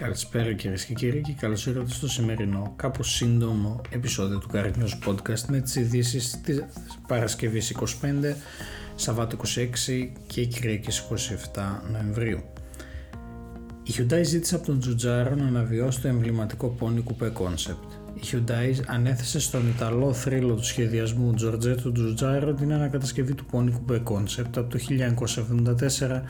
Καλησπέρα κυρίες και κύριοι και καλώς ήρθατε στο σημερινό κάπως σύντομο επεισόδιο του Car News Podcast με τις ειδήσεις της Παρασκευής 25, Σαββάτο 26 και Κυριακής 27 Νοεμβρίου. Η Hyundai ζήτησε από τον Τζουτζάρο να αναβιώσει το εμβληματικό πόνι κουπέ concept. Η Hyundai ανέθεσε στον Ιταλό θρύλο του σχεδιασμού Giorgetto Τζουτζάρο την ανακατασκευή του πόνι κουπέ concept από το 1974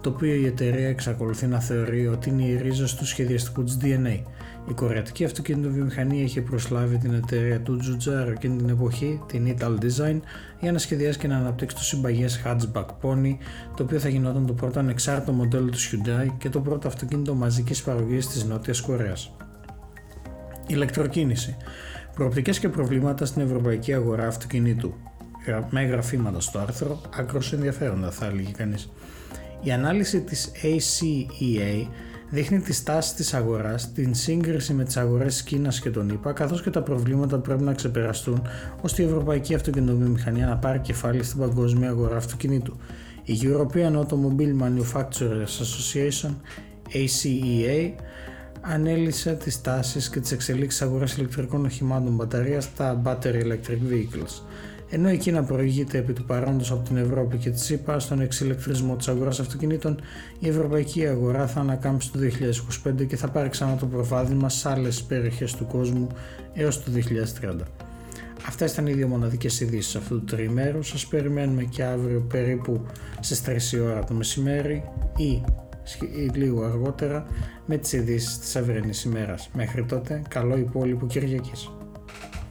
το οποίο η εταιρεία εξακολουθεί να θεωρεί ότι είναι η ρίζα του σχεδιαστικού της DNA. Η κορεατική αυτοκινητοβιομηχανία είχε προσλάβει την εταιρεία του Τζουτζάρο εκείνη την εποχή, την Ital Design, για να σχεδιάσει και να αναπτύξει το συμπαγές hatchback pony, το οποίο θα γινόταν το πρώτο ανεξάρτητο μοντέλο του Hyundai και το πρώτο αυτοκίνητο μαζικής παραγωγής της Νότιας Κορέας. Ηλεκτροκίνηση. Προοπτικές και προβλήματα στην ευρωπαϊκή αγορά αυτοκινήτου. Με γραφήματα στο άρθρο, άκρος ενδιαφέροντα θα έλεγε κανείς. Η ανάλυση της ACEA δείχνει τη στάση της αγοράς, την σύγκριση με τις αγορές της Κίνας και των ΗΠΑ, καθώς και τα προβλήματα που πρέπει να ξεπεραστούν ώστε η ευρωπαϊκή αυτοκινητοβιομηχανία να πάρει κεφάλι στην παγκόσμια αγορά αυτοκινήτου. Η European Automobile Manufacturers Association, ACEA, ανέλησε τις τάσεις και τις εξελίξεις αγοράς ηλεκτρικών οχημάτων μπαταρίας στα Battery Electric Vehicles ενώ η Κίνα προηγείται επί του παρόντος από την Ευρώπη και τη ΣΥΠΑ στον εξηλεκτρισμό της αγοράς αυτοκινήτων, η ευρωπαϊκή αγορά θα ανακάμψει το 2025 και θα πάρει ξανά το προβάδισμα σε άλλες περιοχές του κόσμου έως το 2030. Αυτές ήταν οι δύο μοναδικές ειδήσεις αυτού του τριημέρου. Σας περιμένουμε και αύριο περίπου στις 3 η ώρα το μεσημέρι ή λίγο αργότερα με τις ειδήσεις της αυριανής ημέρας. Μέχρι τότε, καλό υπόλοιπο Κυριακής.